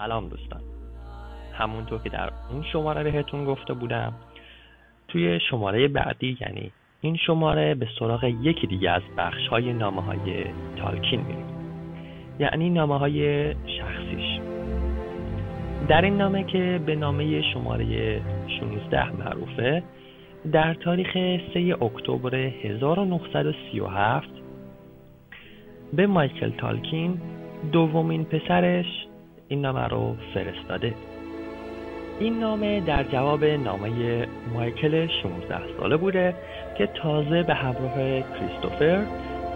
سلام دوستان. همونطور که در اون شماره بهتون گفته بودم توی شماره بعدی یعنی این شماره به سراغ یکی دیگه از بخش های نامه های تالکین میریم. یعنی نامه های شخصیش. در این نامه که به نامه شماره 16 معروفه در تاریخ 3 اکتبر 1937 به مایکل تالکین دومین پسرش این نامه رو فرستاده. این نامه در جواب نامه مایکل 16 ساله بوده که تازه به همراه کریستوفر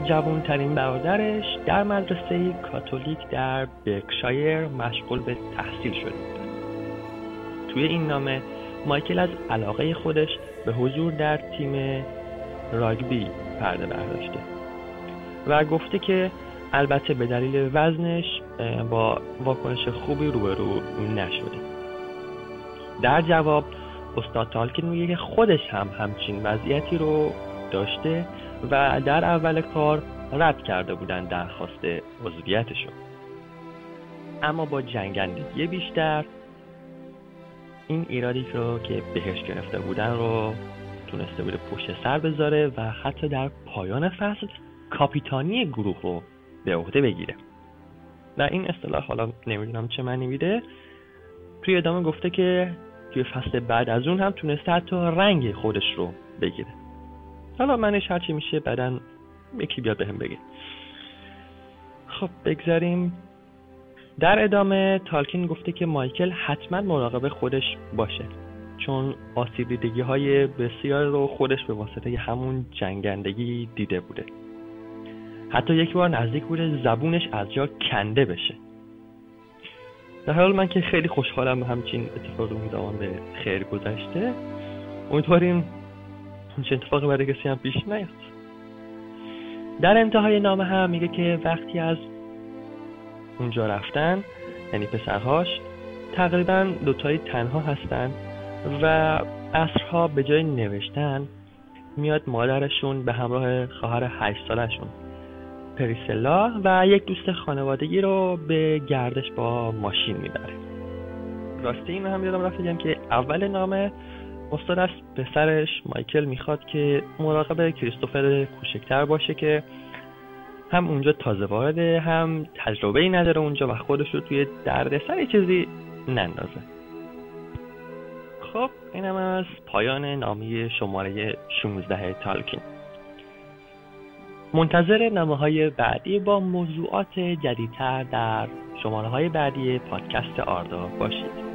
جوانترین برادرش در مدرسه کاتولیک در بکشایر مشغول به تحصیل شده بود. توی این نامه مایکل از علاقه خودش به حضور در تیم راگبی پرده برداشته و گفته که البته به دلیل وزنش با واکنش خوبی روبرو نشده. در جواب استاد تالکین میگه که خودش هم همچین وضعیتی رو داشته و در اول کار رد کرده بودن درخواست عضویتشو. اما با جنگندگی بیشتر این ایرادی رو که بهش گرفته بودن رو تونسته بوده پشت سر بذاره و حتی در پایان فصل کاپیتانی گروه رو به عهده بگیره. و این اصطلاح حالا نمی‌دونم چه معنی میده. توی ادامه گفته که توی فصل بعد از اون هم تونسته حتی رنگ خودش رو بگیره. حالا منش هرچی میشه بعدا یکی بیاد بهم بگه. خب بگذاریم. در ادامه تالکین گفته که مایکل حتما مراقب خودش باشه چون آسیب دیدگی های بسیار رو خودش به واسطه همون جنگندگی دیده بوده. حتی یک بار نزدیک بوده زبونش از جا کنده بشه. در حال من که خیلی خوشحالم به همچین اتفاق امیدوارم به خیر گذشته. امیدواریم چه اتفاقی برای کسی هم پیش نیاد. در انتهای نامه هم میگه که وقتی از اونجا رفتن یعنی پسرهاش تقریبا دوتایی تنها هستن و اصرها به جای نوشتن میاد مادرشون به همراه خواهر هشت سالشون پریسلا و یک دوست خانوادگی رو به گردش با ماشین می‌بره. راستی این هم یادم رفت بگم که اول نامه استاد از پسرش مایکل می‌خواد که مراقب کریستوفر کوچکتر باشه که هم اونجا تازه وارده هم تجربه ای نداره اونجا و خودش رو توی دردسر چیزی نندازه. خب اینم از پایان نامی شماره 16 تالکین. منتظر نامه های بعدی با موضوعات جدیدتر در شماره های بعدی پادکست آردا باشید.